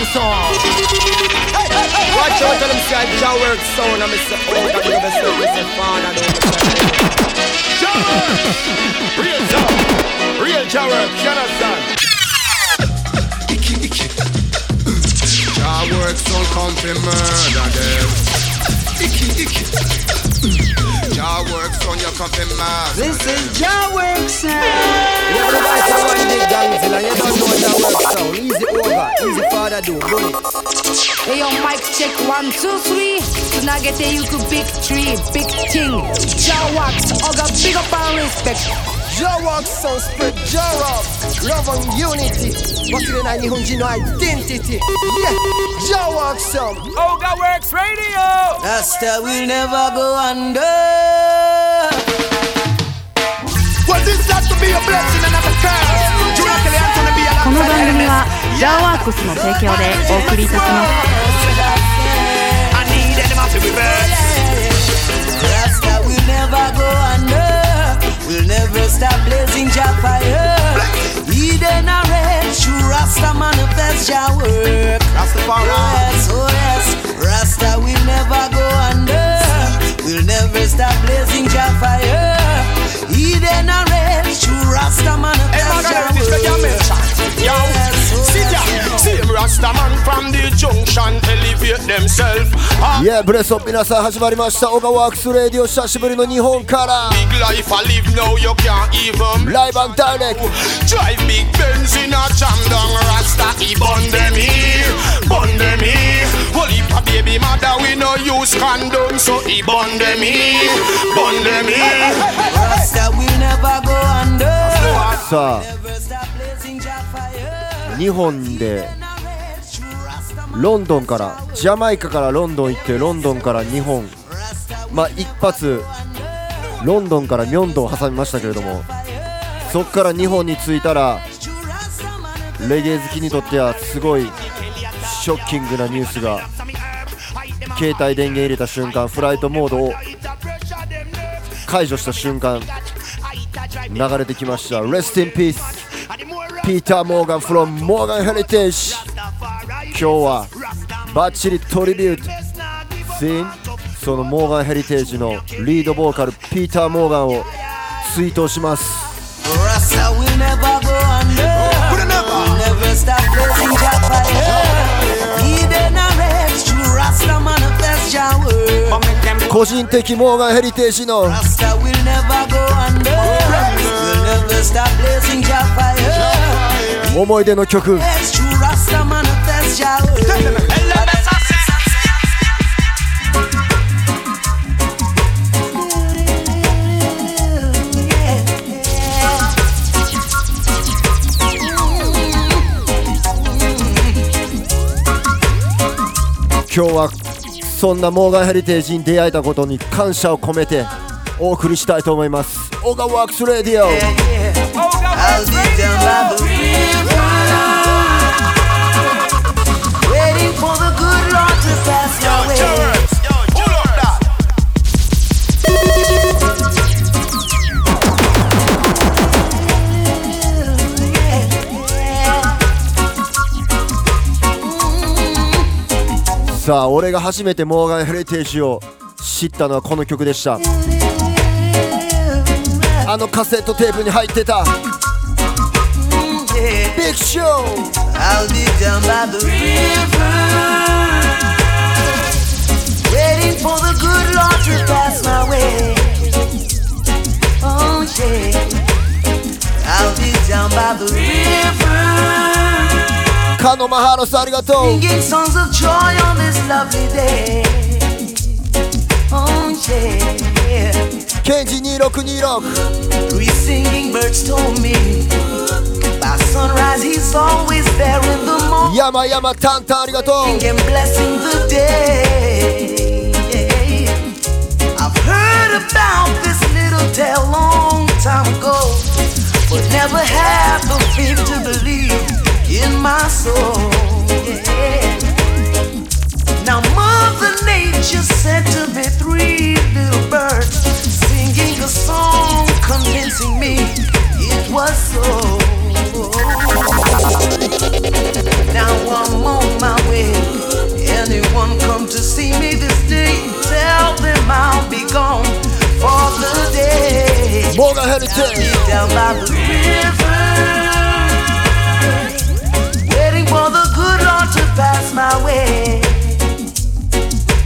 the song. Watch out, tell them say I jaw work sound. I'm say, oh, God, you best know, say, father, don't Real jaw. Real jaw work, you understand? Jaw work sound come to murder them. Icky, icky. On your mask. This is your sound. You never buy someone big gangzilla and you don't know your sound. Easy over, easy father do. Hey, your mic check one, two, three. To not get a YouTube big tree, big thing. Jawax, got big up and respect. Jaw work sound spread jaw up. Love and unity. 忘れない日本人のアイデンティティ。Yeah, Jaw work sound. Oga Works Radio! Rasta will never go under. What is that to be a blessing and not a curse? Do not tell Anthony be この alongside 番組 enemies. はジャーワークスの提供でお送りいたします Never stop blazing Jah fire. Eden a red, true Rasta manifest Jah work. Rastafari. Yes, oh yes. Rasta will never go under. We'll never stop blazing Jah fire. Eden a red, true Rasta manifest Jah Margaret, this what work. Yes, oh sit yes, down. yes. See him Rasta man from the junction elevate themselves. Ah, いやブレスオ皆さん始まりましたオガワークスレディオ久しぶりの日本から Big life I live now, you can't even ライブアンダイレクト Drive big Benz in a jam down Rasta He bun them here, bun them here Well if a baby mother we no use condom So he bun them here, bun them here Rasta will never go under. さ 2本でロンドンからジャマイカからロンドン行ってロンドンから2本。まあ一発ロンドンからミョンドンを挟みましたけれども。そこから2本に着いたらレゲエ好きにとってはすごいショッキングなニュースが携帯電源入れた瞬間フライトモードを解除した瞬間流れてきました「Rest in Peace」ピーター・モーガン from モーガン・ヘリテージ今日はバッチリトリビュート。全そのモーガン・ヘリテージのリードボーカルピーター・モーガンを追悼します個人的・モーガン・ヘリテージのラスタ・思い出の曲。今日はそんなモーガン・ヘリテージに出会えたことに感謝を込めてお送りしたいと思います。オガワークス・レディオさあ俺が初めてモーガン・ヘリテージを知ったのはこの曲でした。あのカセットテープに入ってた Yeah. ビッグショー I'll be down by the river, waiting for the good Lord to pass my way. Oh yeah, I'll be down by the river, カノマハロスありがとう singing songs of joy on this lovely day. Oh yeah, KG2626 singing birds told me? By sunrise he's always there in the morning. Yama And blessing the day. Heard about this little tale long time ago But never had the faith to believe in my soul. Yeah. Now mother nature to me three little birds singing a song, convincing me it was so. Now I'm on my way. Anyone come to see me this day? Tell them I'll be gone for the day. More than headed down by the river, waiting for the good Lord to pass my way.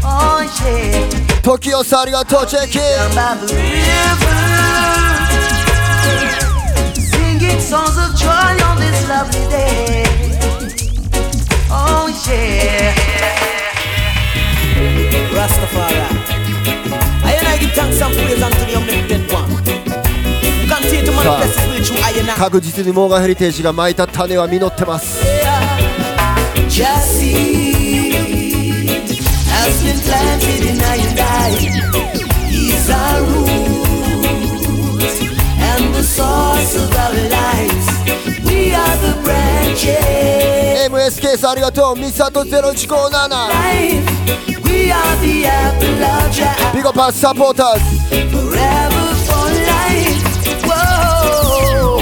Oh yeah. t o ありがとう、チェキ確実にモーガンヘリテージが巻いた種は実ってます。and I. He's our root and the source of our lives. We are the branches. MSK さんありがとう、ミサト0157。 Life. We are the apple of Jah. ビゴパスサポーターズ。 Forever for life. Whoa.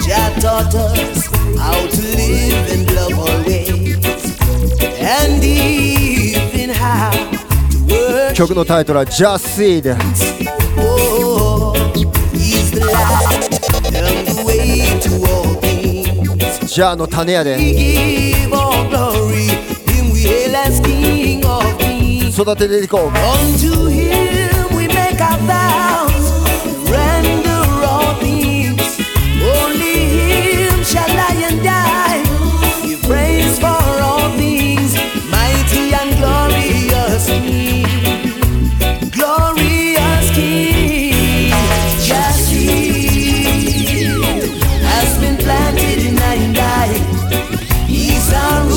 Jah taught us how to live and love always. And even how to work. 曲のタイトルは Just See でジャーの種やで。育てていこう。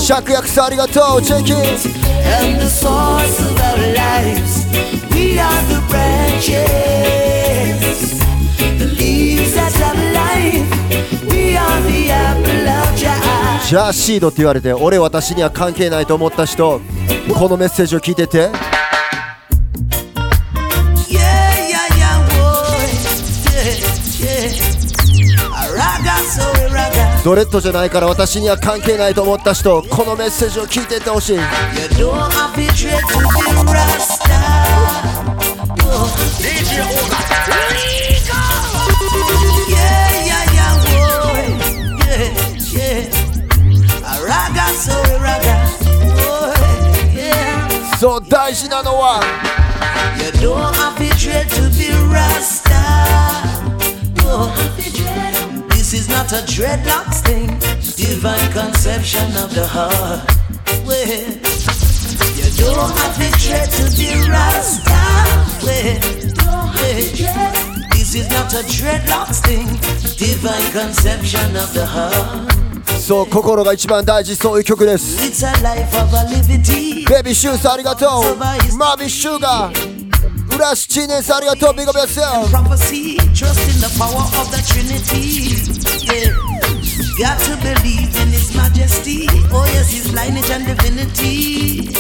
芍薬さんありがとう、チェキ and the source of our lives. We are the branches, the leaves that have life. We are the apple of Jah. ジャーシードって言われて、俺私には関係ないと思った人、このメッセージを聞いてて。ドレッドじゃないから私には関係ないと思った人このメッセージを聞いていってほしいそう大事なのは You don't have to be Rasta. This is not a dreadlocks thing, divine conception of the heart. Well, you don't have to dread to be Rasta. Well, well, this is not a dreadlocks thing, divine conception of the heart. そう、心が一番大事、そういう曲です。 It's a life of a liberty. ベビーシューさんありがとう。マービーシュガー。浦シチー Rush Genius, are you too big of yourself? Prophecy, trust in the power of the Trinity. Yeah. Got to believe in His majesty. Oh, yes, His lineage and divinity.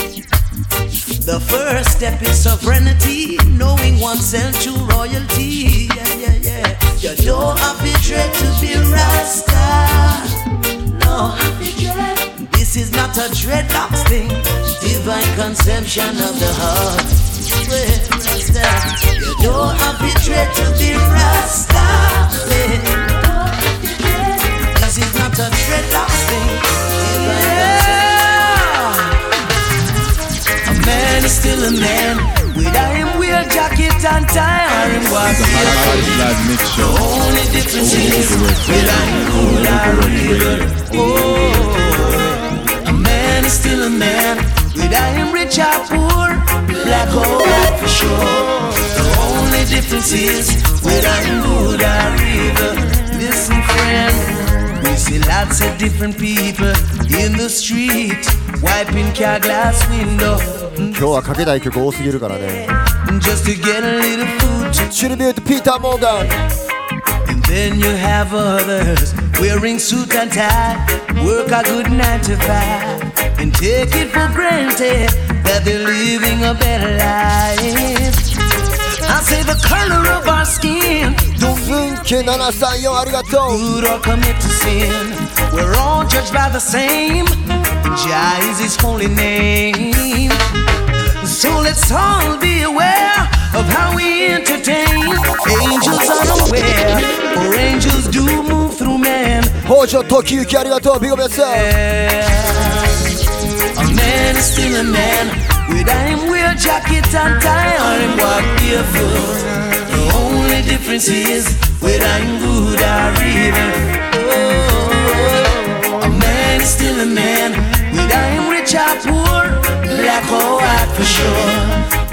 The first step is sovereignty, knowing oneself to royalty. Yeah, yeah, yeah. You don't have to dread to be Rasta. No, this is not a dreadlocks thing. Divine conception of the heart. Well, Rasta, you don't have to be Rasta. This is not a dreadlocks divine. A man is still a man, whether him wear jacket and tie or him The only difference is is still a man, whether I'm rich or poor, black or white for sure. The only difference is whether I'm good or evil. Listen, friend, we see lots of different people in the street, wiping car glass window. Just to get a little food. Tribute to Peter Morgan. And then you have others wearing suit and tie, work a good nine to five and take it for granted that they're living a better life. I say the color of our skin don't ズンキ734ありがとう。 good or commit to sin. We're all judged by the same. Jah is His holy name. So let's all be aware of how we entertain. Angels unaware, or angels do move through man. 北条時行ありがとうビゴベス A man is still a man. Without him wear jacket and tie or him walk barefoot. The only difference is whether I'm good or evil. Oh, a man is still a man. Without him rich or poor, black or white for sure.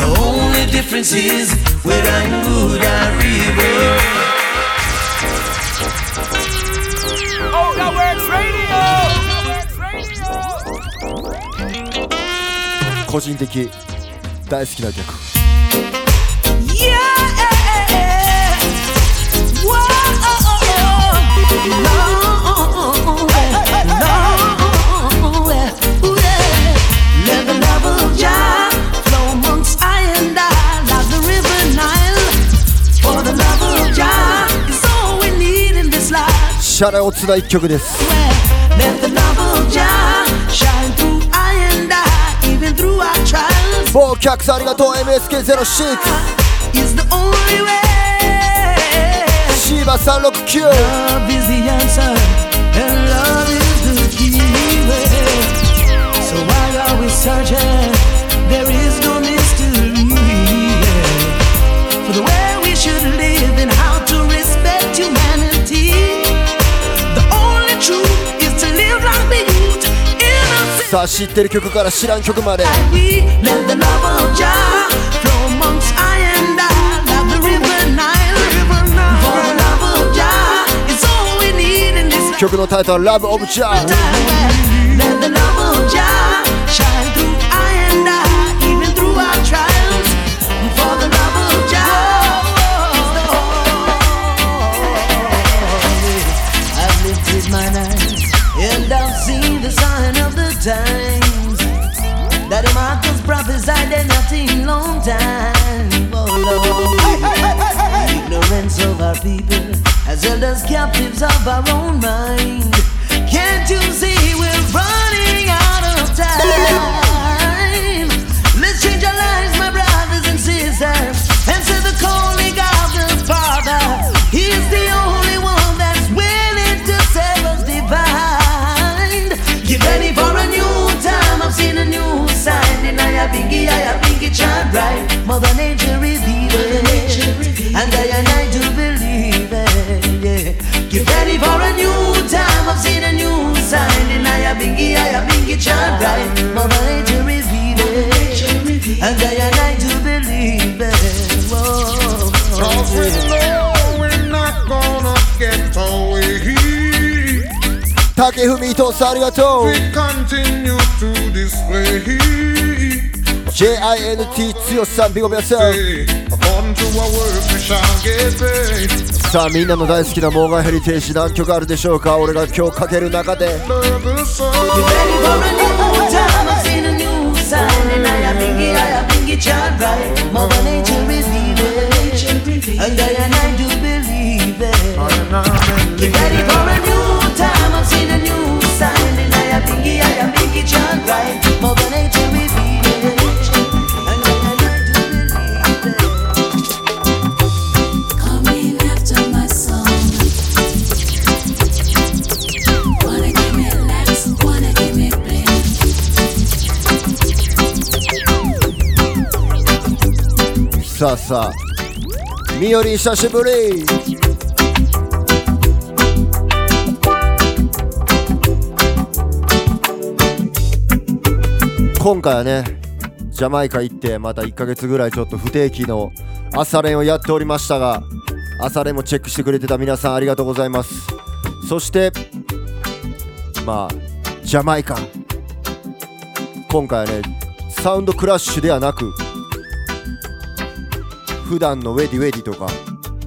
The only difference is whether I'm good or evil. Oh, that works radio. 個人的大好な曲ャレオツな一曲です。もう客さんありがとう MSK06 Is the only way. シーバ369 Love is the answer, and love is the key. So why are we searching? さあ知ってる曲から知らん曲まで曲のタイトルは Love of Jah times. That the Marcus prophesied they're nothing long time. Oh Lord. Ignorance of our people has held us captives of our own mind. Can't you see we're running out of time? Let's change our lives, my brothers and sisters. Answer the calling of the Father. He's the only have bingy chant right. Mother Nature revealed it. And I and I do believe it. Yeah. Get ready for a new time. I've seen a new sign. And I have bingy, I have bingy chant right. Mother Nature revealed it. And I and I do believe it. Whoa. Cause we know we're not gonna get away. 竹文伊藤さんありがとう We continue to display. JINT 強さんビゴ皆さん。さあみんなの大好きなモーガンヘリテージ何曲あるでしょうか？俺が今日かける中で。さあさあ。みより久しぶり。今回はねジャマイカ行ってまた1ヶ月ぐらいちょっと不定期の朝練をやっておりましたが朝練もチェックしてくれてた皆さんありがとうございます。そしてまあジャマイカ。今回はねサウンドクラッシュではなく普段のウェディウェディとか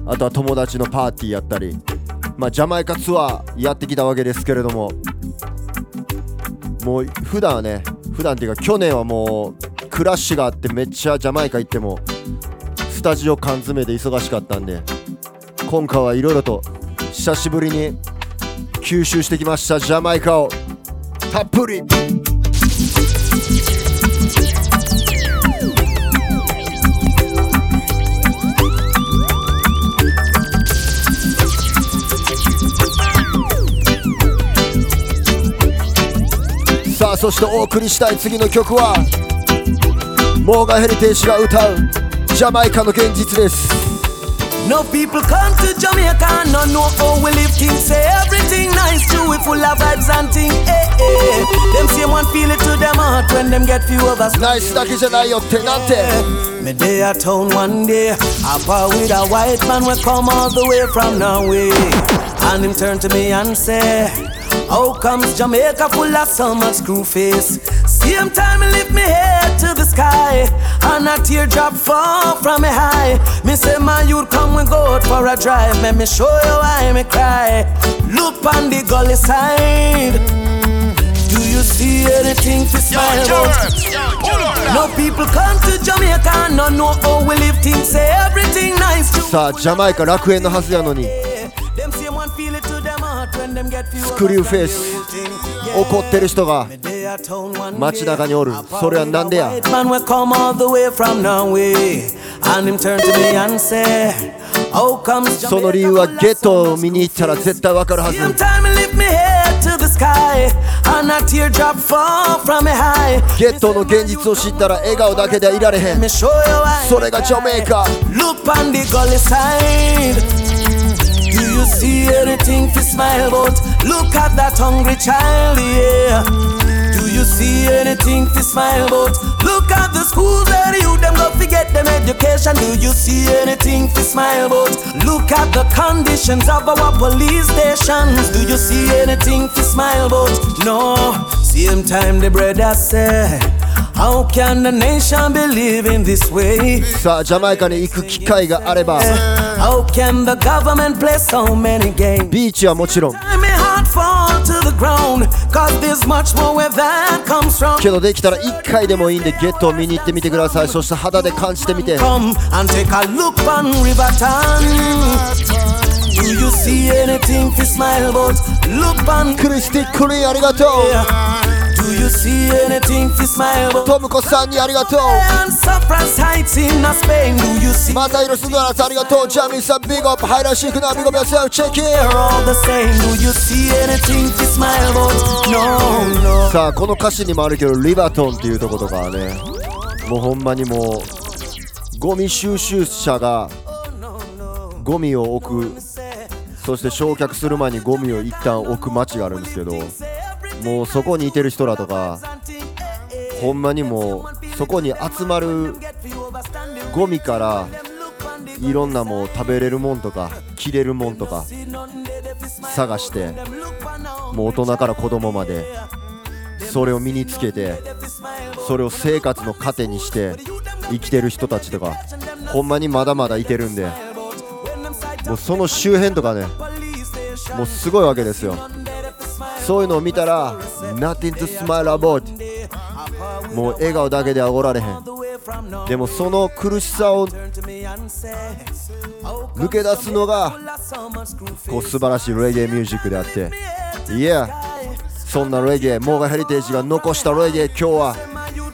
あとは友達のパーティーやったりまあジャマイカツアーやってきたわけですけれどももう普段はね普段っていうか去年はもうクラッシュがあってめっちゃジャマイカ行ってもスタジオ缶詰で忙しかったんで今回はいろいろと久しぶりに吸収してきましたジャマイカをたっぷり。そしてお送りしたい次の曲はモーガンヘリテージが歌うジャマイカの現実です No people come to Jamaica no know how we live things. Say everything nice too, we full of vibes and things. Eh, eh. Them same one feel it to them heart when them get few of us. ナイスだけじゃないよってなんて Me day at town one day, I par with a white man we come all the way from Norway. And him turn to me and say, How comes Jamaica full of so much screw face? Same time I lift me head to the sky, and a teardrop fall from me high. Me say, my youth, come we go out for a drive. Let me show you why me cry. Look on the gully side. Do you see anything to Yo, smile about? Jerez, yo, hold on now. No people come to Jamaica and no know how we live things. Say everything nice to さあジャマイカ楽園のはずやのに スクリューフェイス怒ってる人が街中におるそれは何でやその理由はゲットを見に行ったら絶対分かるはずゲットの現実を知ったら笑顔だけではいられへんそれがジョメイカ you see anything to smile about? Look at that hungry child, yeah. Do you see anything to smile about? Look at the schools the youth them go forget them education. Do you see anything to smile about? Look at the conditions of our police stations. Do you see anything to smile about? No. Same time the brother say, How can the nation be living this way? さあジャマイカに行く機会があれば How can the government play so many games? ビーチはもちろん.けどできたら1回でもいいんでゲットを見に行ってみてくださいそして肌で感じてみて Come and take a look on Riverton. Do you see anything to smile about? Look on クリスティックリーンありがとう Do you see anything to smile. About? トムコさんにありがとう。またイロスドラスありがとう。ジャミーさんビッグアップハイラシークなビッグアップやせよチェキ.さあこの歌詞にもあるけどリバトンっていうとことかはねもうほんまにもうゴミ収集車がゴミを置く。そして焼却する前にゴミを一旦置く街があるんですけどもうそこにいてる人らとかほんまにもうそこに集まるゴミからいろんなもう食べれるもんとか着れるもんとか探してもう大人から子供までそれを身につけてそれを生活の糧にして生きてる人たちとかほんまにまだまだいてるんでもうその周辺とかねもうすごいわけですよ。そういうのを見たら Nothing to smile about もう笑顔だけではおられへん。でもその苦しさを抜け出すのがこう素晴らしいレゲエミュージックであって。いやそんなレゲエモーガンヘリテージが残したレゲエ今日は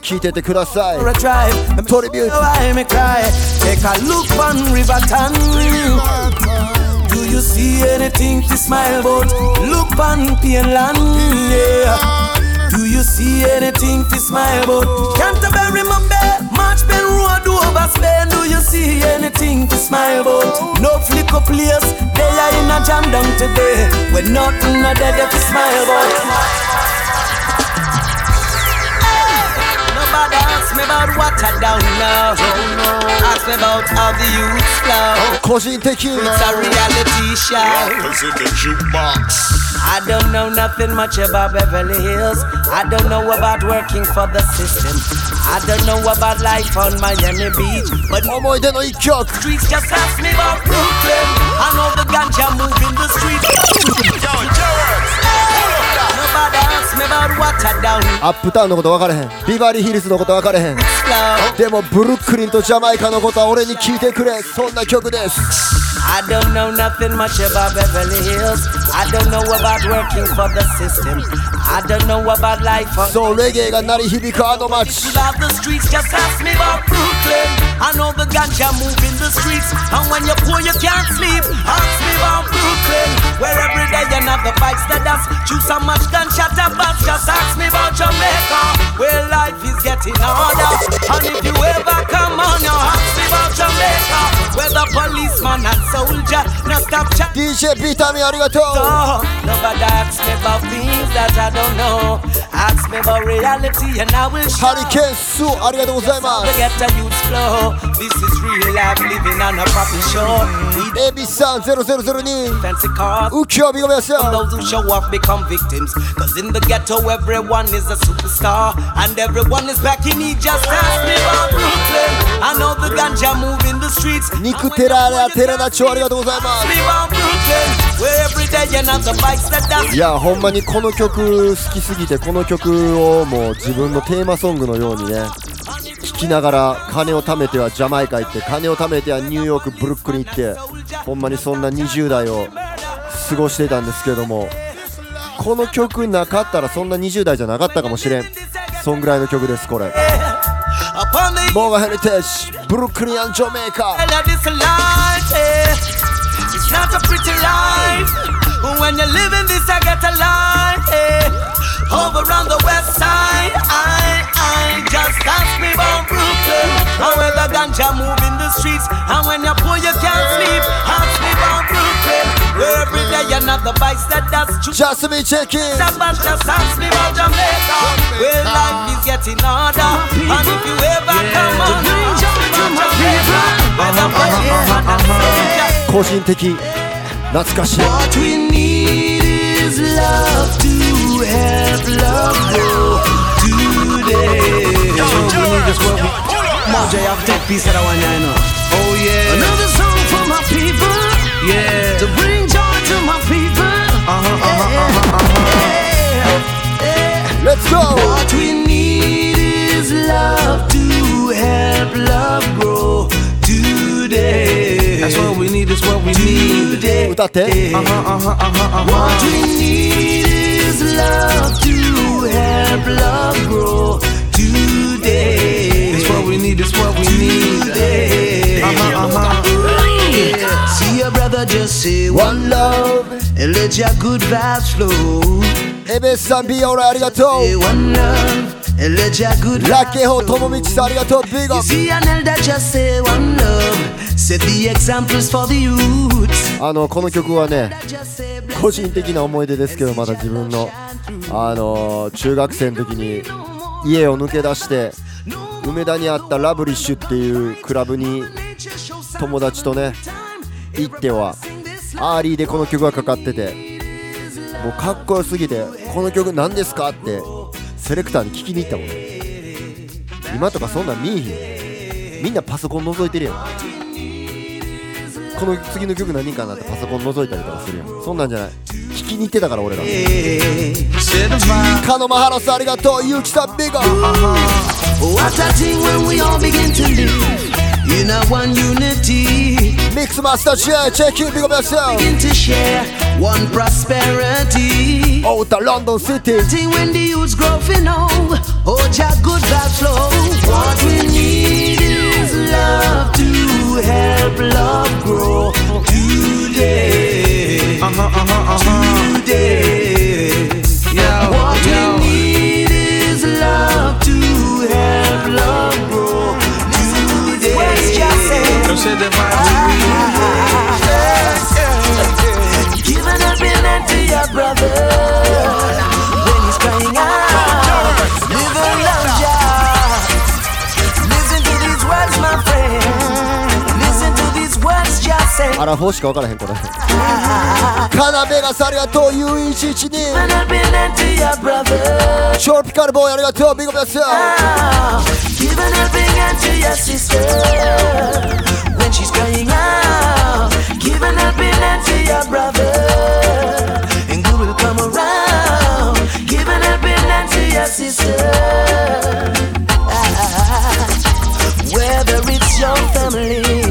聴いててください。For a drive. Tony Beauty. Why you see anything to smile about? Look on Pienland, yeah. Do you see anything to smile about? Canterbury, Mumbai, March Pen Road over Spain. Do you see anything to smile about? No flick flicker place, they are in a jam down today. With nothing other than to smile about. about water down now. Ask me about how the youths flow. Oh, Cousin Tequila. It's a reality show. Rappers in the jukebox. I don't know nothing much about Beverly Hills. I don't know about working for the system. I don't know about life on Miami Beach. But oh boy, then I joke. Streets just ask me about Brooklyn. I know the ganja move in the streets. アップタウンのこと分かれへんビバリーヒルズのこと分かれへん.でもブルックリンとジャマイカのことは俺に聞いてくれそんな曲です I don't know nothing much about Beverly Hills. I don't know about working for the system. I don't know about life. Uh. So reggae got not a hip car no much. People of the streets just ask me about Brooklyn. I know the ganja move in the streets, and when you're poor you can't sleep. Ask me about Brooklyn, where every day another vibes that us. Choose how much ganja bombs. Just ask me about Jamaica, where life is getting harder. And if you ever come on, you ask me about Jamaica, where the policeman and soldier now stop chatting. DJ Peter, me arigato. Nobody asks me about things that I don't know. Ask me about reality, and I will show. ハリケーンスーありがとうございま To す get a youth flow. This is real life living on a proper show. Weエビさん0002 fancy cars. ウキョビゴメさん Those who show off become victims. Cause in the ghetto, everyone is a superstar. And everyone is back in need. Just ask me about Brooklyn. I know the ganja move in the streets. 肉テララテラダチョありがとうございま Ask me about Brooklyn. Where every day you have the bikes that dance. すいやほんまにこの曲 好きすぎてこの曲をもう自分のテーマソングのようにね聴きながら金を貯めてはジャマイカ行って金を貯めてはニューヨークブルックリン行ってほんまにそんな20代を過ごしてたんですけどもこの曲なかったらそんな20代じゃなかったかもしれん。そんぐらいの曲ですこれ。モーガヘリテージブルックリンジャメイカ Hell of this life, eh. It's not a pretty life. When you're living this, I get a life, eh. Over on the west side, I, I just ask me about Brooklyn. And where the ganja move in the streets. And when you're poor, you can't sleep. Ask me about Brooklyn. Where every day you're not the vice that does choose. ジャスミンチェキン But just ask me about Jamaica, where life is getting harder. And if you ever come on, ask me about Jamaica, where the policeman and soldier 個人的 懐かしい What we need is love to help love grow today. Mojo, you have to take piece of that one, I know. Oh yeah. Another song for my people Yeah. to bring joy to my people. Uh-huh, uh-huh, uh-huh. Let's go! What we need is love to help love grow Today. That's what we need, that's what we need. Today. Without that, uh-huh, uh-huh, uh-huh, uh-huh. What we need is love to help love grow today. That's what we need, that's what we need. Today. Uh-huh, uh-huh. See your brother, just say one love and let your good vibes flow. Hey, Miss Zambi, alright, arigato. Say one love. ラッキホーとも flow. みちさんありがとう for the youths. あのこの曲はね個人的な思い出ですけどまだ自分のあの中学生の時に家を抜け出して梅田にあったラブリッシュっていうクラブに友達とね行ってはアーリーでこの曲がかかっててもうかっこよすぎてこの曲何ですかってセレクターに聞きに行ったもんね。今とかそんなん見えへん。みんなパソコン覗いてるやん。この次の曲何かなってパソコン覗いたりとかするやん。そんなんじゃない。聞きに行ってたから俺ら.カノマハラさんありがとうゆうきさんビガ。What a thing when we all begin to live in a one unity. ミックスマスターチェッキンビガベス Begin to share one prosperity. out of London City. When the youth's growing up. アラフォーしか分からへんこれ。カナベガスありがとう U112 トロピカルボーイありがとうビッグブラス Give an helping hand to your sister When she's crying out. Give an helping hand to your brother. And good will come around? Give an helping hand to your sister. Ah, Whether it's your family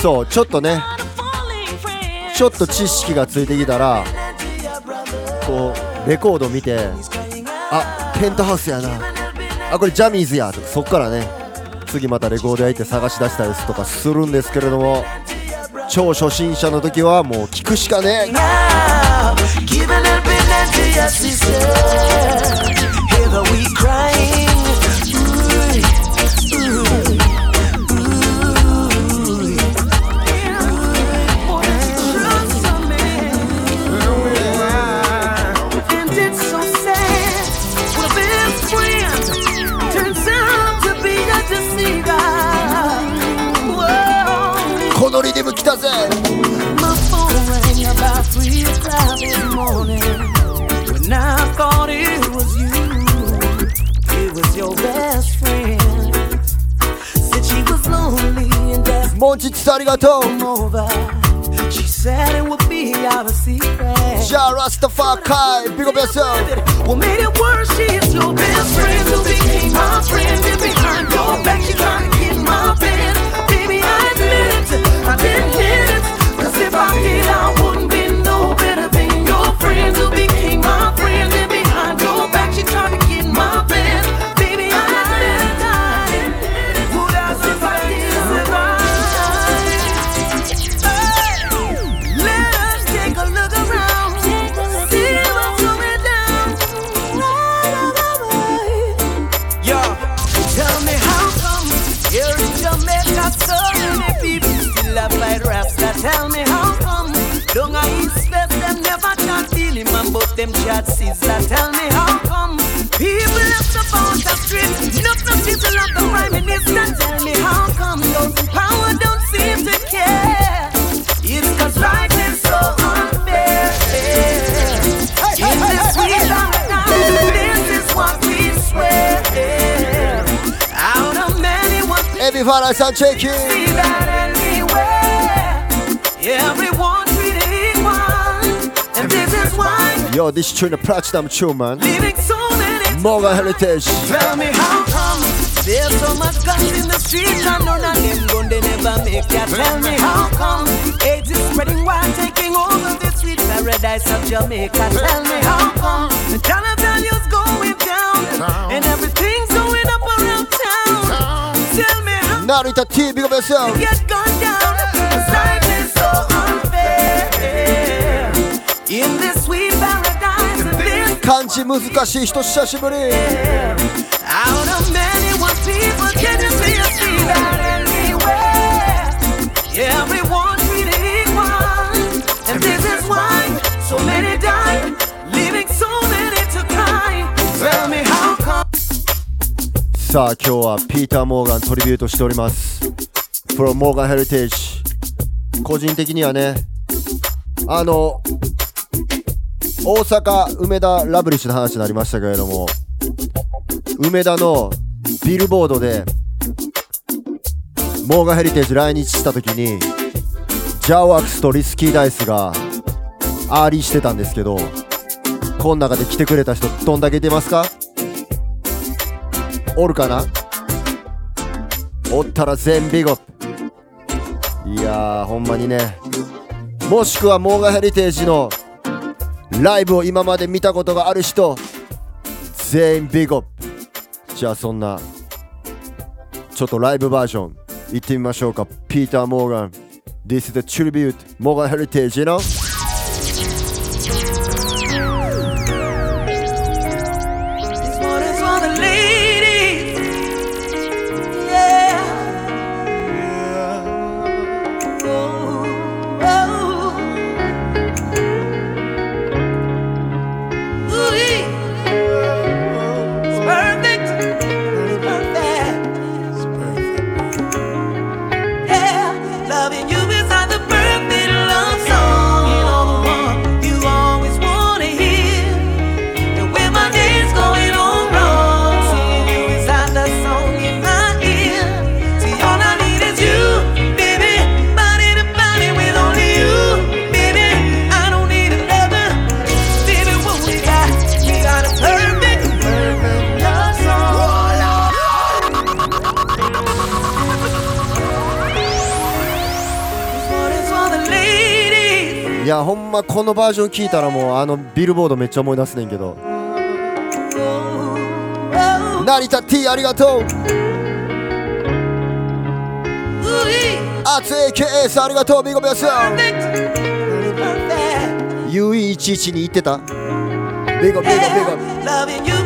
そうちょっとね。ちょっと知識がついてきたらこうレコード見てあペントハウスやな。あこれジャニーズや。とかそっからね。次またレコード屋行って探し出したりとかするんですけれども超初心者の時はもう聞くしかねえ now. it's arigato. Come over. She said it would be our secret. Ja Rastafakai, big up yourself. What made it work? Caesar. Tell me how come people have the bound of strip, not the people of the prime minister. Tell me how come those in power don't seem to care? It's cause life is so unfair. In this freedom now, this is what we swear. Out of many what Every violence and. See that anywhere. Yeah. Yo, this tune, a platinum true, man. Moral heritage. Tell me how come there's so much guts in the streets and none of them gun they never make ya. Tell me how come AIDS is spreading while taking over the sweet paradise of Jamaica. Tell me how come the dollar value's going down and everything's going up around town. Tell me how. Narita T, big up yourself. Get gunned down. 漢字難しい人久しぶり。さあ今日はピーター・モーガントリビュートしております。 from モーガンヘリテージ個人的にはねあの大阪梅田ラブリッシュの話になりましたけれども梅田のビルボードでモーガヘリテージ来日した時にジャワックスとリスキーダイスがアーリーしてたんですけどこの中で来てくれた人どんだけいてますか？おるかな？おったら全ビゴ。いやーほんまにね。もしくはモーガヘリテージのライブを今まで見たことがある人全員ビゴじゃあそんなちょっとライブバージョン行ってみましょうか。ピーター・モーガン。This is the tribute モーガンほんまこのバージョン聞いたらもうあのビルボードめっちゃ思い出すねんけど。成田 T ありがとう。熱い KS ありがとうビゴビアス。UE11 に言ってた。ビゴビゴビゴ。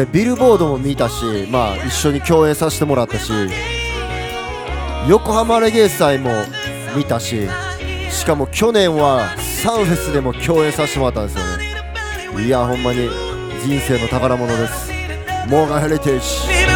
俺ビルボードも見たしまあ一緒に共演させてもらったし横浜レゲエ祭も見たししかも去年はサンフェスでも共演させてもらったんですよね。いやほんまに人生の宝物です。モーガンヘリテージ。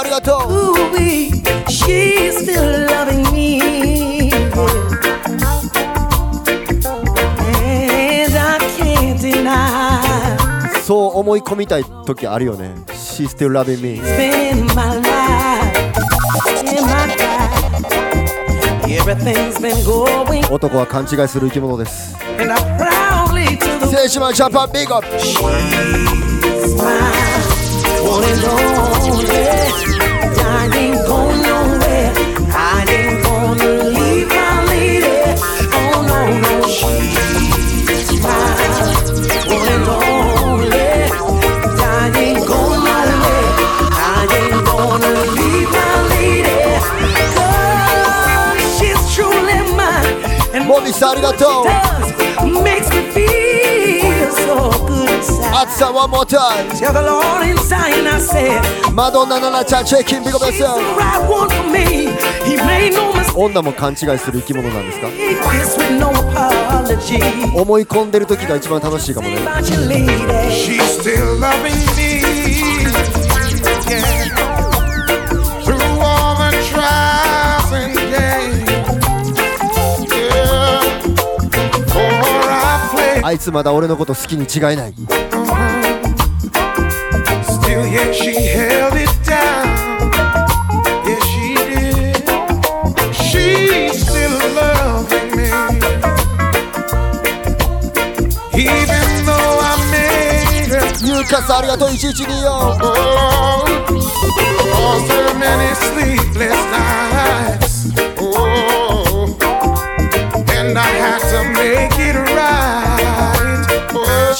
ありがとう。そう思い込みたい時あるよね。She's still 男は勘違いする生き物です。And I ジャパンビーゴップ Born and lonely, I ain't going nowhere. I ain't gonna leave my lady. Oh no no, she's mine. Born and lonely, I ain't going nowhere. I ain't gonna leave my lady. She's truly mine. And Buon Hot one more time. Madonna Nana Chan, check in, big up yourself. 女も勘違いする生き物なんですか思い込んでる時が一番楽しいかもね。She's still loving me. Yeah. Through all the trials and games. あいつまだ俺のこと好きに違いない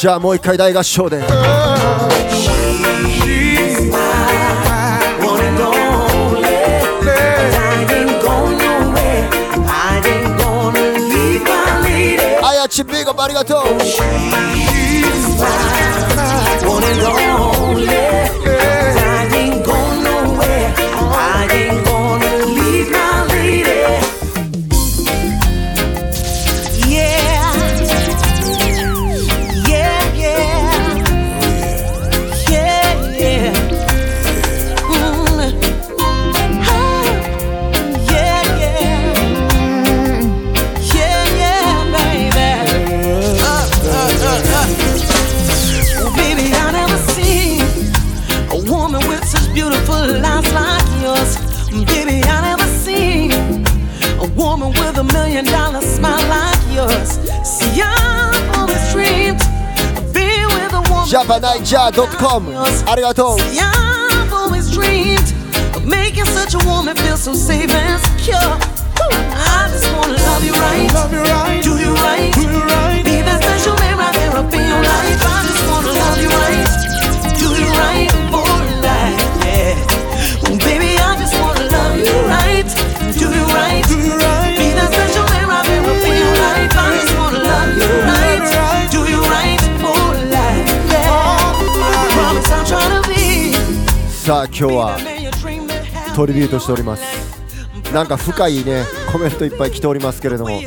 じゃあもう一回大合唱で。ありがとう jabanaija.com. Arigato. I've always dreamed of making such a woman feel so safe and secure. I just wanna love you right. Love you right. さあ今日はトリビュートしております。なんか深いねコメントいっぱい来ておりますけれども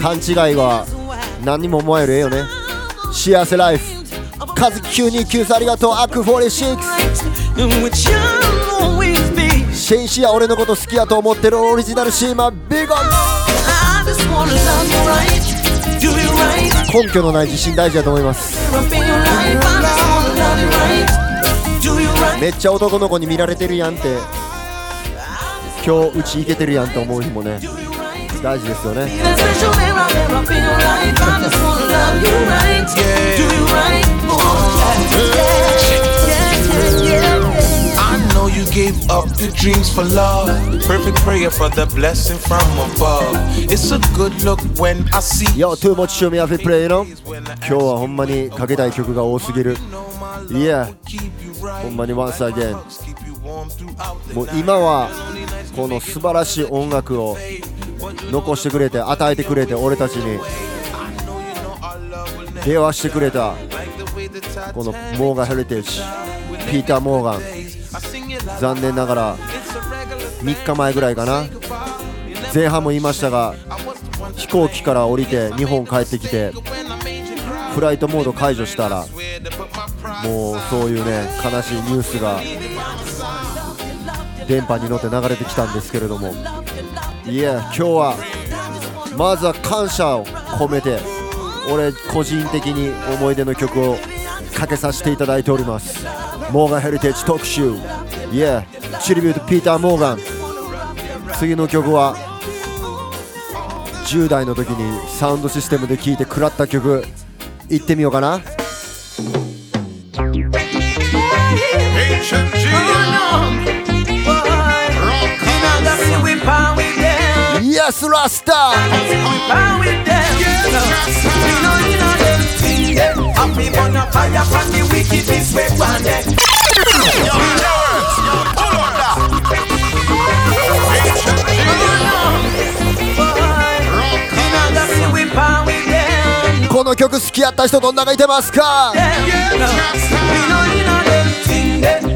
勘違いは何にも思えるええよね。幸せライフ。カズキ929ありがとうアク46 Which you'll always be. シェイシア俺のこと好きやと思ってるオリジナルシーマービゴン。根拠のない自信大事だと思います。めっちゃ男の子に見られてるやんって。今日うち行けてるやんって思う日もね大事ですよね。Know you gave up your dreams for love. Perfect prayer for the blessing from above. It's a good look when I see Yo, too much show me every play の今日はほんまにかけたい曲が多すぎる Yeah ほんまに once again もう今はこの素晴らしい音楽を残してくれて与えてくれて俺たちに電話してくれたこのモーガンヘリテージピーター・モーガン残念ながら3日前ぐらいかな。前半も言いましたが飛行機から降りて日本帰ってきてフライトモード解除したらもうそういうね悲しいニュースが電波に乗って流れてきたんですけれども。いや今日はまずは感謝を込めて俺個人的に思い出の曲をかけさせていただいております。モーガンヘリテージ特集いやチリビュートピーター・モーガン次の曲は10代の時にサウンドシステムで聴いて食らった曲。いってみようかな Ancient G. Yes ラスタこの曲好きやった人どんながいてますか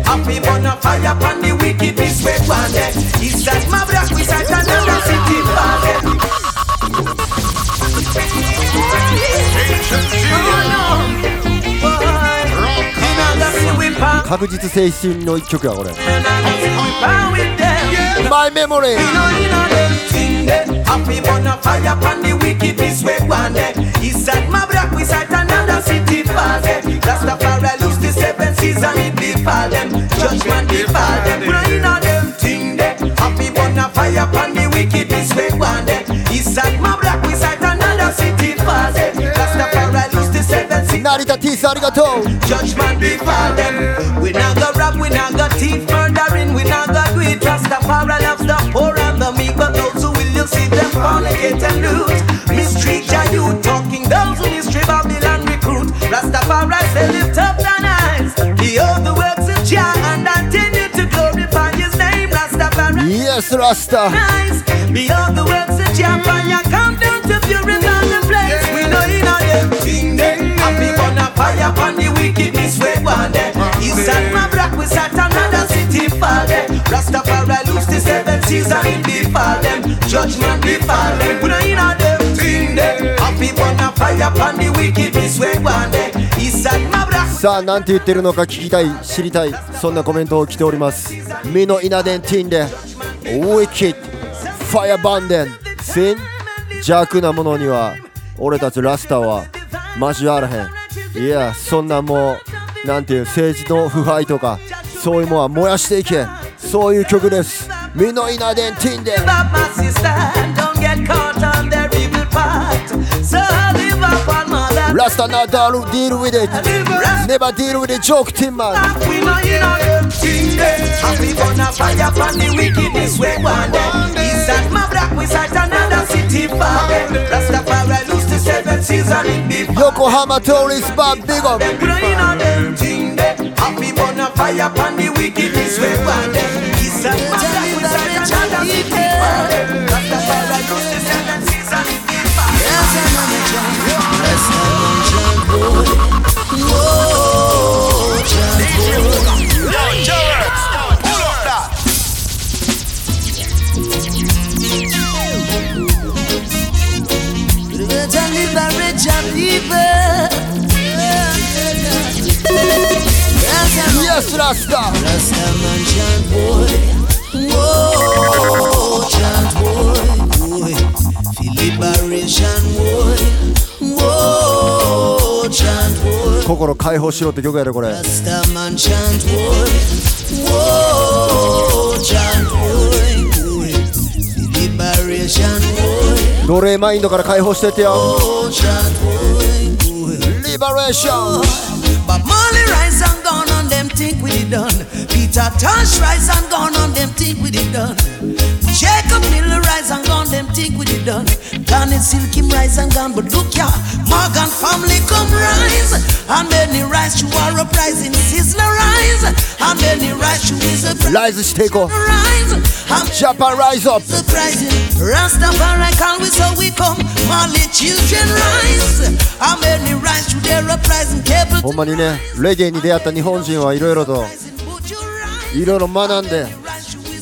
Happy bonfire upon the wickedness we want it. It's that my black we start another city party. 確実青春の一曲やこれ My Memory Happy bonfire upon the wickedness we want it. It's that my black we start another city party. Rastafari lose the seven seas and it befall them. Judgment befall them. Brain on them thing there. Happy bonfire upon the wickedness we want it. It's that my black Narita Tees, arigato. Judgment befall them. We not go rob, we not go thief, murdering, we not go do it. Rastafari loves the poor and the meek, but those who will, you see them fornicate and loot. Mistreat your youth, talking those who mistreat Babylon recruit. Rastafari say lift up the eyes, behold the works of Jah, and continue to glorify His name. Rastafari. Yes, Rasta. Behold the works of Jah, and your wickedness we want there. East and my black we sat another city fall there. Rastafari lose the seven seas and it befall them. Judgment befall them. We know you know them thing there. Happy bonfire upon the wickedness we want there. East and my black さあなんて言ってるのか聞きたい知りたいそんなコメントを来ておりますミノイナデンティンで Wicked Fire バンデン Sin 邪悪なものには俺たちラスターは交わらへんいやそんなもうなんていう政治の腐敗とかそういうものは燃やしていけそういう曲です「ミノイナデンティンデ」ラスタナダルディールウィディッネバディールウィディジョークティンマン。Is that my black wizard another city seven seas and Yokohama tourist band, big up. Them put on them thing there. Happy burn a fire upon the wicked this way for them. It's a matter of the channel it be for them. Rastafari knows the seven seas I'm on. Yes, I'm on the jump. Whoa, Better liberate your people. Yes ラスタ Rastaman chant boy. Whoa, chant boy. boy. Feel liberation boy. Whoa, chant boy. 心解放しろって曲やでこれ Rastaman chant boy. Whoa, chant boy. boy. Feel liberation boy. 奴隷マインドから解放してってよ Oh, chant boy. boy. リバレーション But Molly rise and gone on them think we did done. Peter Tosh rise and gone on them think we did done. Jacob Miller rise and gone them think we did done. Garnet Silk him rise and gone, but look ya, Morgan family come rise. And then he rise to our uprising, Sizzler rise. And then he rise to his uprising. ライズしていこう Rise, and ジャパンライズアップ surprising. Rastafari call we so we come. Molly children rise. And then he rise to their uprising. Cable ほんまにねレゲエに出会った日本人はいろいろといろいろ学んで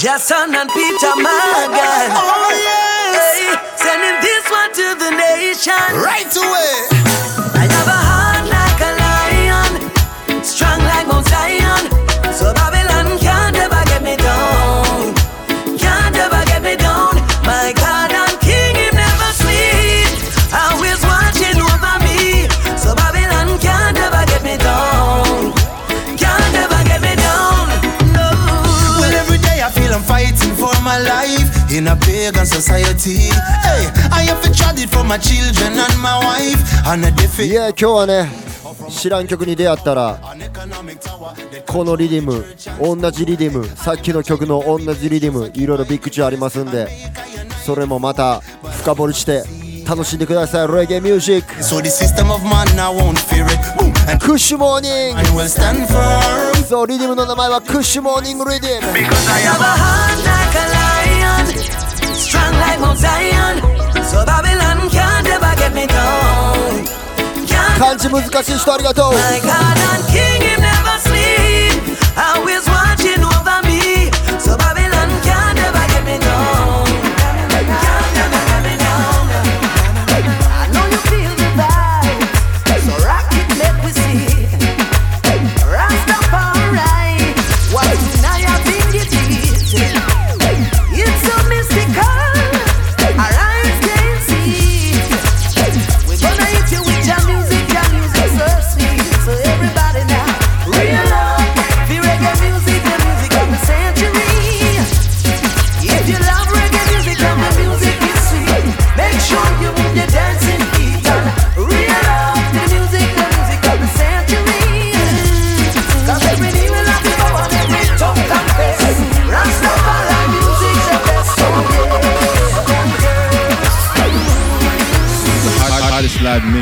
Jason and Peter Morgan. Oh yes. sending this one to the nation. Right away. いや今日はね。知らん曲に出会ったらこのリディム同じリディムさっきの曲の同じリディムいろいろビッグチュありますんでそれもまた深掘りして楽しんでください。レゲミュージッククッシュモーニングそうリディムの名前はクッシュモーニングリディム Strong like Mount Zion. So Babylon can't ever get me down. Can't Cante músicas históricas, então. My God and King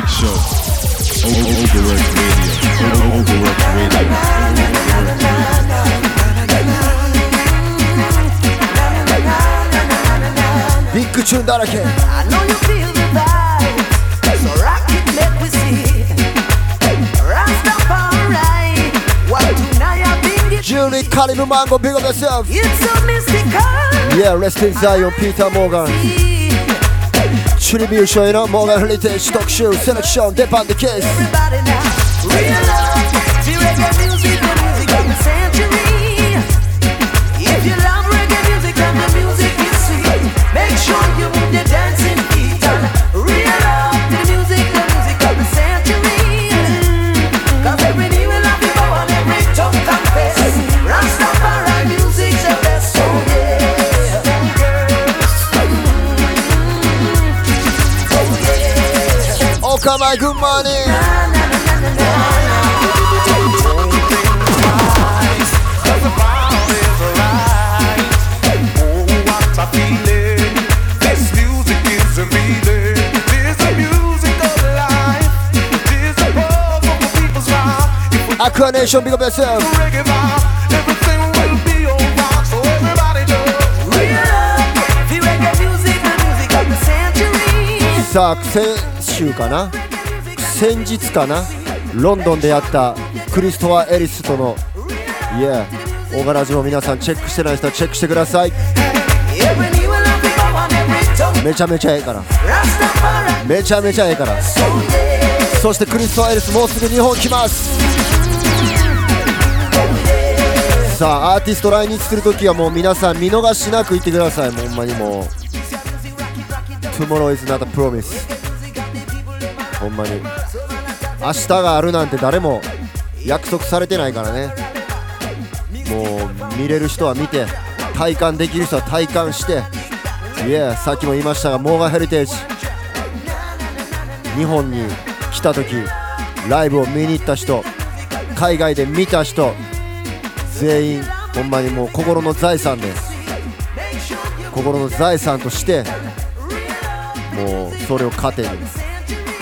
show. Overworked. Overworked. Big küçüğün. I know you feel the vibe. So rock it, let me see. Rastafari. What tonight I've been getting. Julie Kalimumango, big up yourself. It's so mystical. Yeah, rest in Zion, Peter Morgan. See. 트리뷰쇼에는 뭐가 흘릴 때 시덕쇼 셀렉션 대반대 케이스. come on, good morning. Icon big up yourself. Everything will be alright, so everybody just reggae music, the music of the century. Success. 週かな？先日かな？ロンドンでやったクリストワ・エリスとのいやオガラジも皆さんチェックしてない人はチェックしてください。めちゃめちゃええから。めちゃめちゃええから。そしてクリストワ・エリスもうすぐ日本来ます。さあアーティスト来日するときはもう皆さん見逃しなく行ってください。もうほんまにもう。Tomorrow is not a promise ほんまに。明日があるなんて誰も約束されてないからね。もう見れる人は見て体感できる人は体感して。いやさっきも言いましたがモーガンヘリテージ。日本に来た時ライブを見に行った人海外で見た人全員ほんまにもう心の財産です。心の財産としてもうそれを糧に。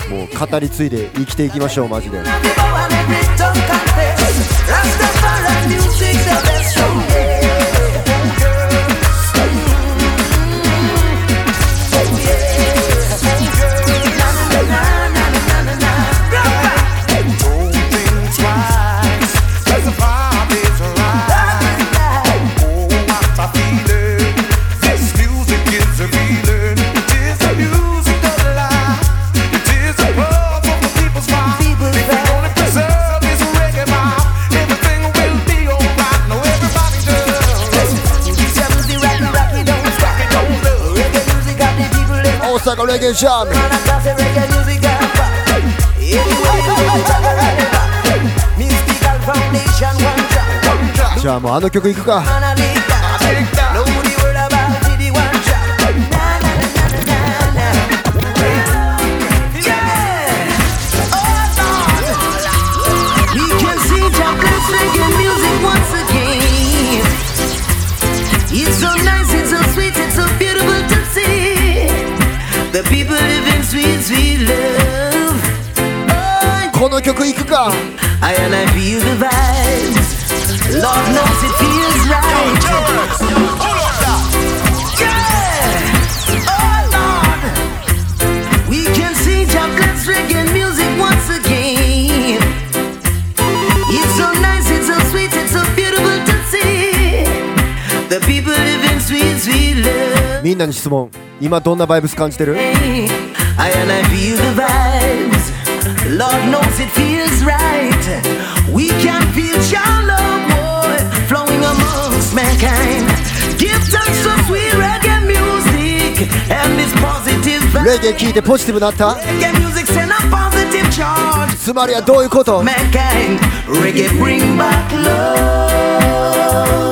もう語り継いで生きていきましょうマジで。One track. じゃあもうあの曲いくか people live in sweet, sweet love. Oh, この曲いくか I and I feel the vibes. Lord knows it feels right. Yeah. Oh Lord. We can see Jacob's reggae music once again. It's so nice, it's so sweet, it's so beautiful to see. The people live in sweet, sweet love. みんなに質問 今どんなバイブス感じてる I and I feel the vibes. Lord knows it feels right. We can feel your love, boy, flowing amongst mankind. Give thanks to sweet reggae music and this positive レ vibe. ゲエ聴いてポジティブになった Reggae music send a positive charge. つまりはどういうこと Mankind, reggae bring back love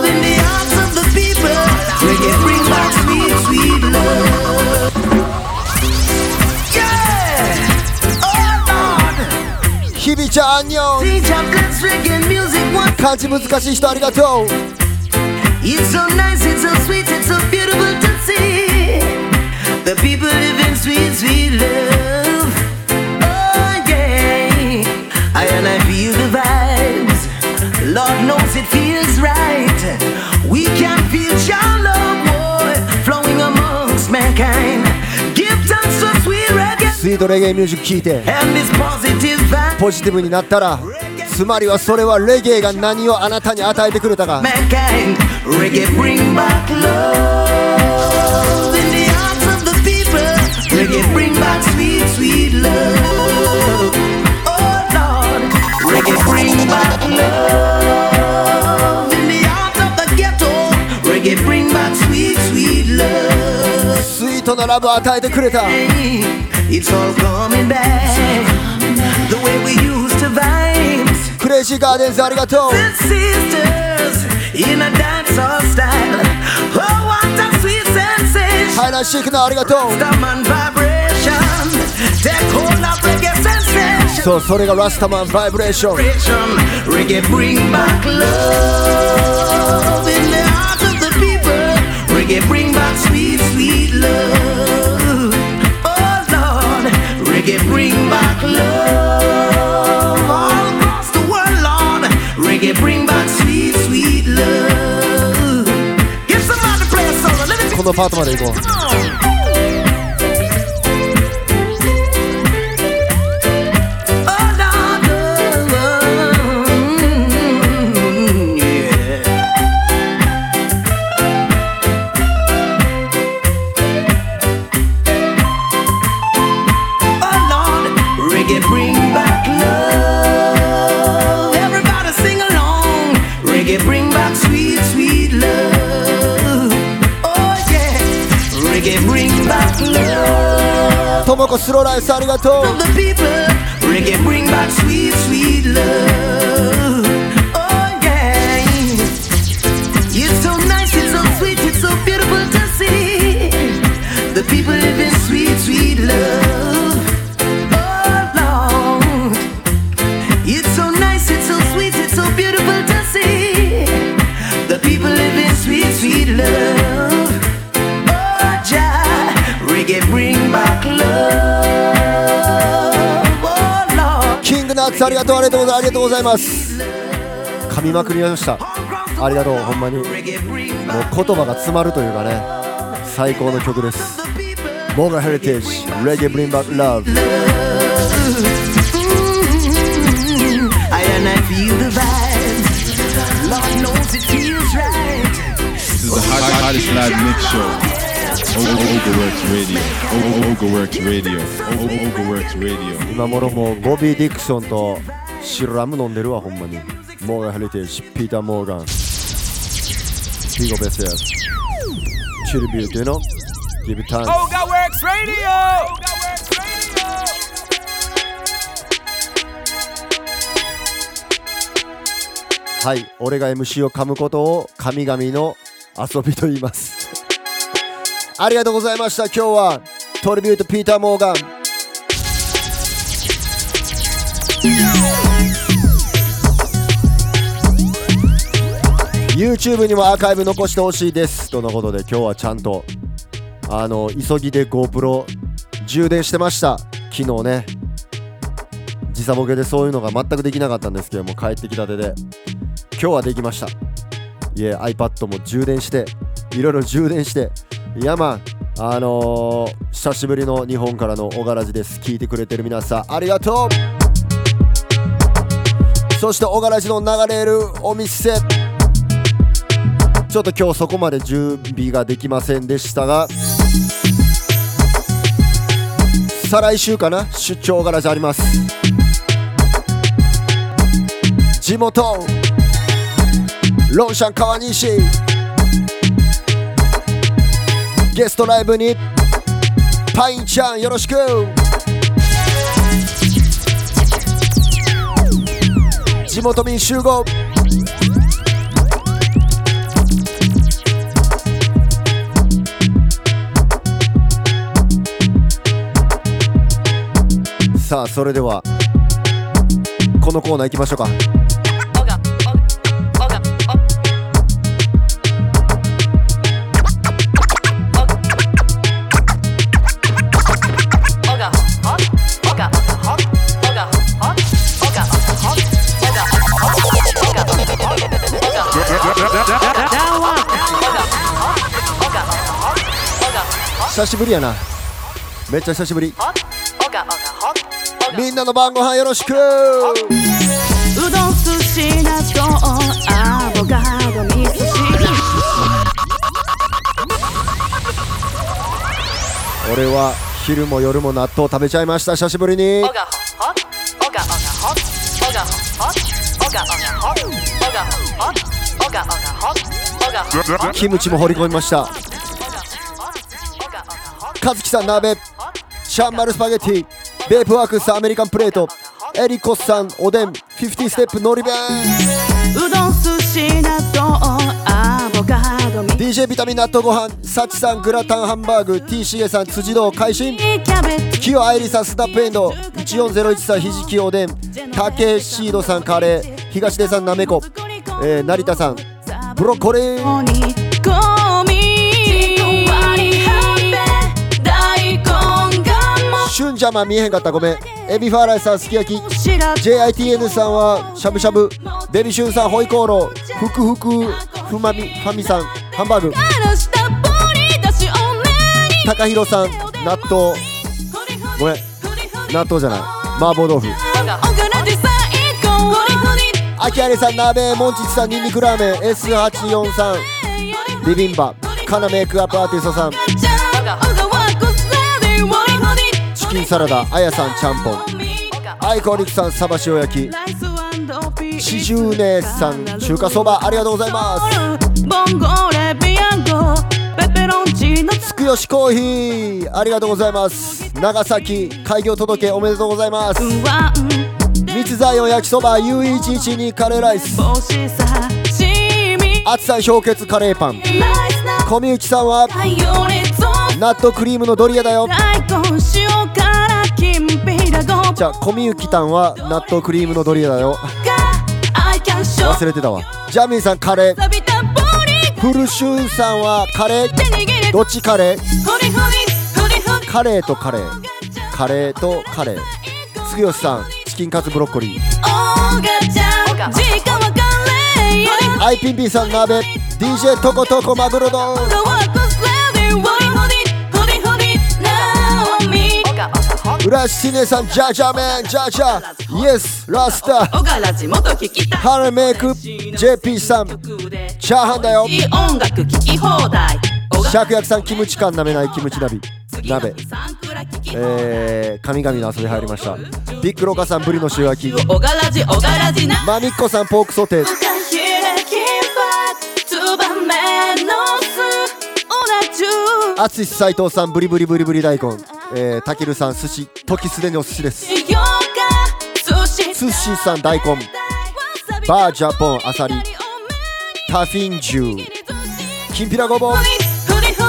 ちゃんアンニョン See chocolates, reggae music once 漢字難しい人ありがとう It's so nice, it's so sweet, it's so beautiful to see. The people live in sweet, sweet love. Oh yeah. I and I feel the vibes. Lord knows it feels right. We can feel your love, boy, flowing amongst mankind. スートレゲエミュージック聴いて。ポジティブになったらつまりはそれはレゲエが何をあなたに与えてくれたか。スイートなラブを与えてくれた It's all coming back the way we used to vibes. クレイジーガーデンズありがとう Sisters in a dancehall style. Oh, what a sweet sensation. ハイランシークナーありがとう Rasta man vibration. Take hold of reggae sensation. そうそれがラスタマンバイブレーション Reggae bring back love in the hearts of the people. Reggae bring back sweet, sweet love. Oh Lord, reggae bring back love all across the world, Lord. Reggae bring back sweet, sweet love. Give somebody play a solo. Let ともこスローライスありがとう Lord. キングナッツありがとうありがとうございありがとうございます噛みまくりましたありがとうほんまにもう言葉が詰まるというかね最高の曲ですモーガンヘリテージレゲブリンバックラブ I and I feel the vibes. Lord knows it feels right. This is the hot, hottest live mix show. 今頃もうボビー・ディクソンとシルラム飲んでるわほんまに。モーガンヘリテージピーター・モーガン。ビゴベスや。チルビューっていうの time Oga Works Radio! はい俺が MC を噛むことを神々の遊びと言いますありがとうございました。今日はトリビュートピーター・モーガン。YouTube にもアーカイブ残してほしいです。とのことで今日はちゃんとあの急ぎで GoPro 充電してました。昨日ね。時差ボケでそういうのが全くできなかったんですけども帰ってきたてで。今日はできました。いえ iPad も充電していろいろ充電していやまあのー久しぶりの日本からの小柄寺です。聞いてくれてる皆さんありがとう。そして小柄寺の流れるお店。ちょっと今日そこまで準備ができませんでしたが。再来週かな？出張小柄寺あります。地元ロンシャン川西。ゲストライブにパインちゃんよろしく。地元民集合。さあそれではこのコーナー行きましょうか。久しぶりやな。めっちゃ久しぶり。みんなの晩ご飯よろしく。うどんシナトアボカド味噌汁俺は昼も夜も納豆食べちゃいました。久しぶりに。キムチも放り込みました和樹さん鍋シャンマルスパゲティベープワークスアメリカンプレートエリコスさんおでん50ステップのり弁。うどん寿司納豆アボカド味 DJ ビタミン納豆ご飯サチさんグラタンハンバーグ T シゲさん辻堂会心キヨアイリさんスナップエンド14013さんひじきおでんタケシードさんカレー東出さんなめこ、えー、成田さんブロッコリーシュンジャマ見えへんかった。ごめん。エビファーライさんすき焼き。JITN さんはしゃぶしゃぶ。ベビシュンさんホイコーロー。ふくふくふまみファミさん。ハンバーグ。たぼり出しおめに高弘さん。納豆。ごめん。納豆じゃない。麻婆豆腐。おからで最高あきあれさん鍋モンチッチさんニンニクラーメン。S843 ビビンバ。カナメイクアップアーティストさん。キンサラダあやさんちゃんぽん。アイコリクさんサバ塩焼き。四十姉さん中華そばありがとうございます。つくよしコーヒーありがとうございます。長崎開業届おめでとうございます。ワン三つザイオン焼きそば U112 カレーライス。帽子さ氷結カレーパン。小内さんは太陽熱ナットクリームのドリアだよじゃあ小みゆきたんは納豆クリームのドリアだよ。忘れてたわ。ジャミーさんカレー。フルシュンさんはカレー。どっちカレー？カレーとカレー。カレーとカレー。つくよしさんチキンカツブロッコリー。おがちゃん時間わかれいアイピンピンさん鍋。DJ トコトコマグロ丼浦シネさんジャジャメンジャジャイエスラスタおがらじ元聞きたい。ハルメイク JP さん。チャーハンだよ。音楽聴き放題。シャクさんキムチ缶なめないキムチ鍋。鍋えー、神々の遊び入りました。ビッグロカさんブリの塩焼き。マミッコさんポークソテージュアツシ斎藤さんブリブリブリブリ大根。えー、タケルさん寿司。時すでにお寿司です。寿司寿司さん大根。バージャポンアサリ。タフィンジューきんぴらごぼう。フリフ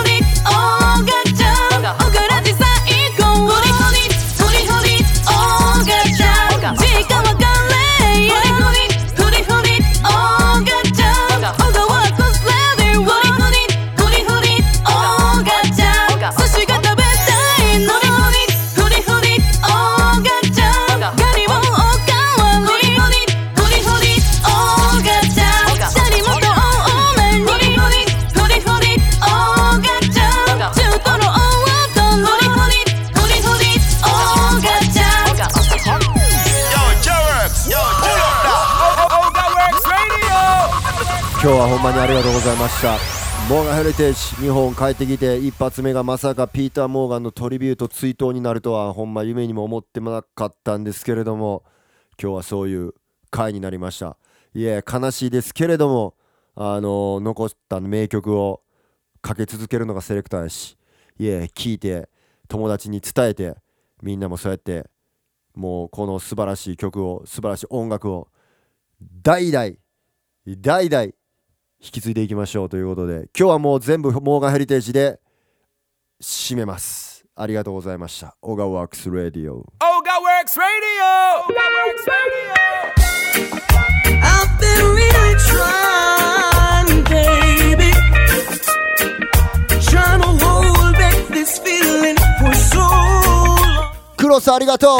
今日はほんまにありがとうございました。モーガンヘリテージ日本帰ってきて一発目がまさかピーター・モーガンのトリビュート追悼になるとはほんま夢にも思ってもなかったんですけれども今日はそういう回になりました。いえ悲しいですけれどもあの残った名曲をかけ続けるのがセレクターやしいえ聞いて友達に伝えてみんなもそうやってもうこの素晴らしい曲を素晴らしい音楽を代々代々引き継いでいきましょうということで今日はもう全部モーガンヘリテージで締めます。ありがとうございました。オガワークスラディオオガワークスラディオオガスありがとう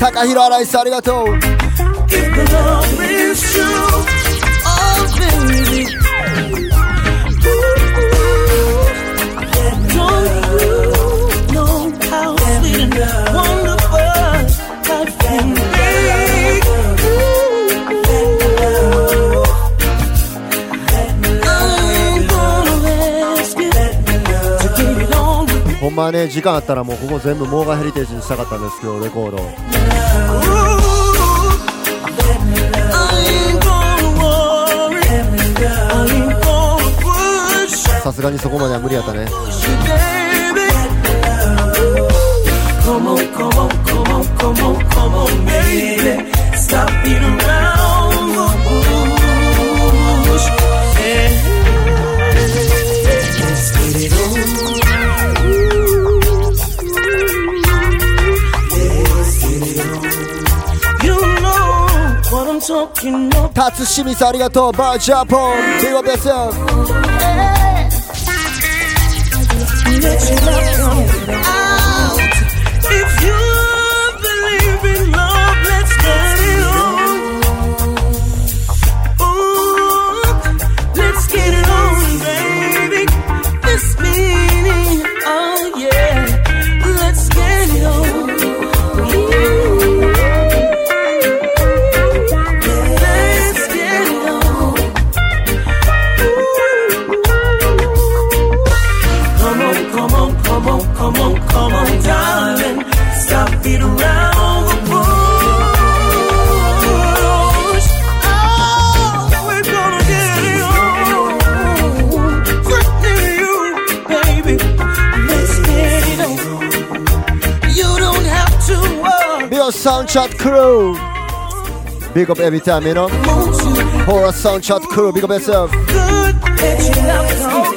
高弘新井さんありがとう まはね時間あったらもうここ全部モーガーヘリテージにしたかったんですけどレコード。さすがにそこまでは無理やったね。Tatsushimi sa arigato, bar Japon, big up yourself.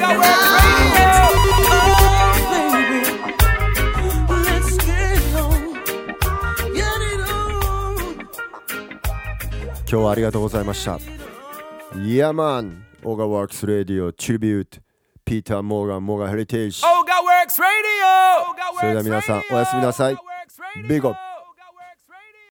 Come out. Oh, baby. Let's get it on. Get it on. 今日はありがとうございました yeah man オーガワークスレディオトリビュートピーター・モーガン・モーガン・ヘリテージ Oga Works Radio. それでは皆さんおやすみなさい big up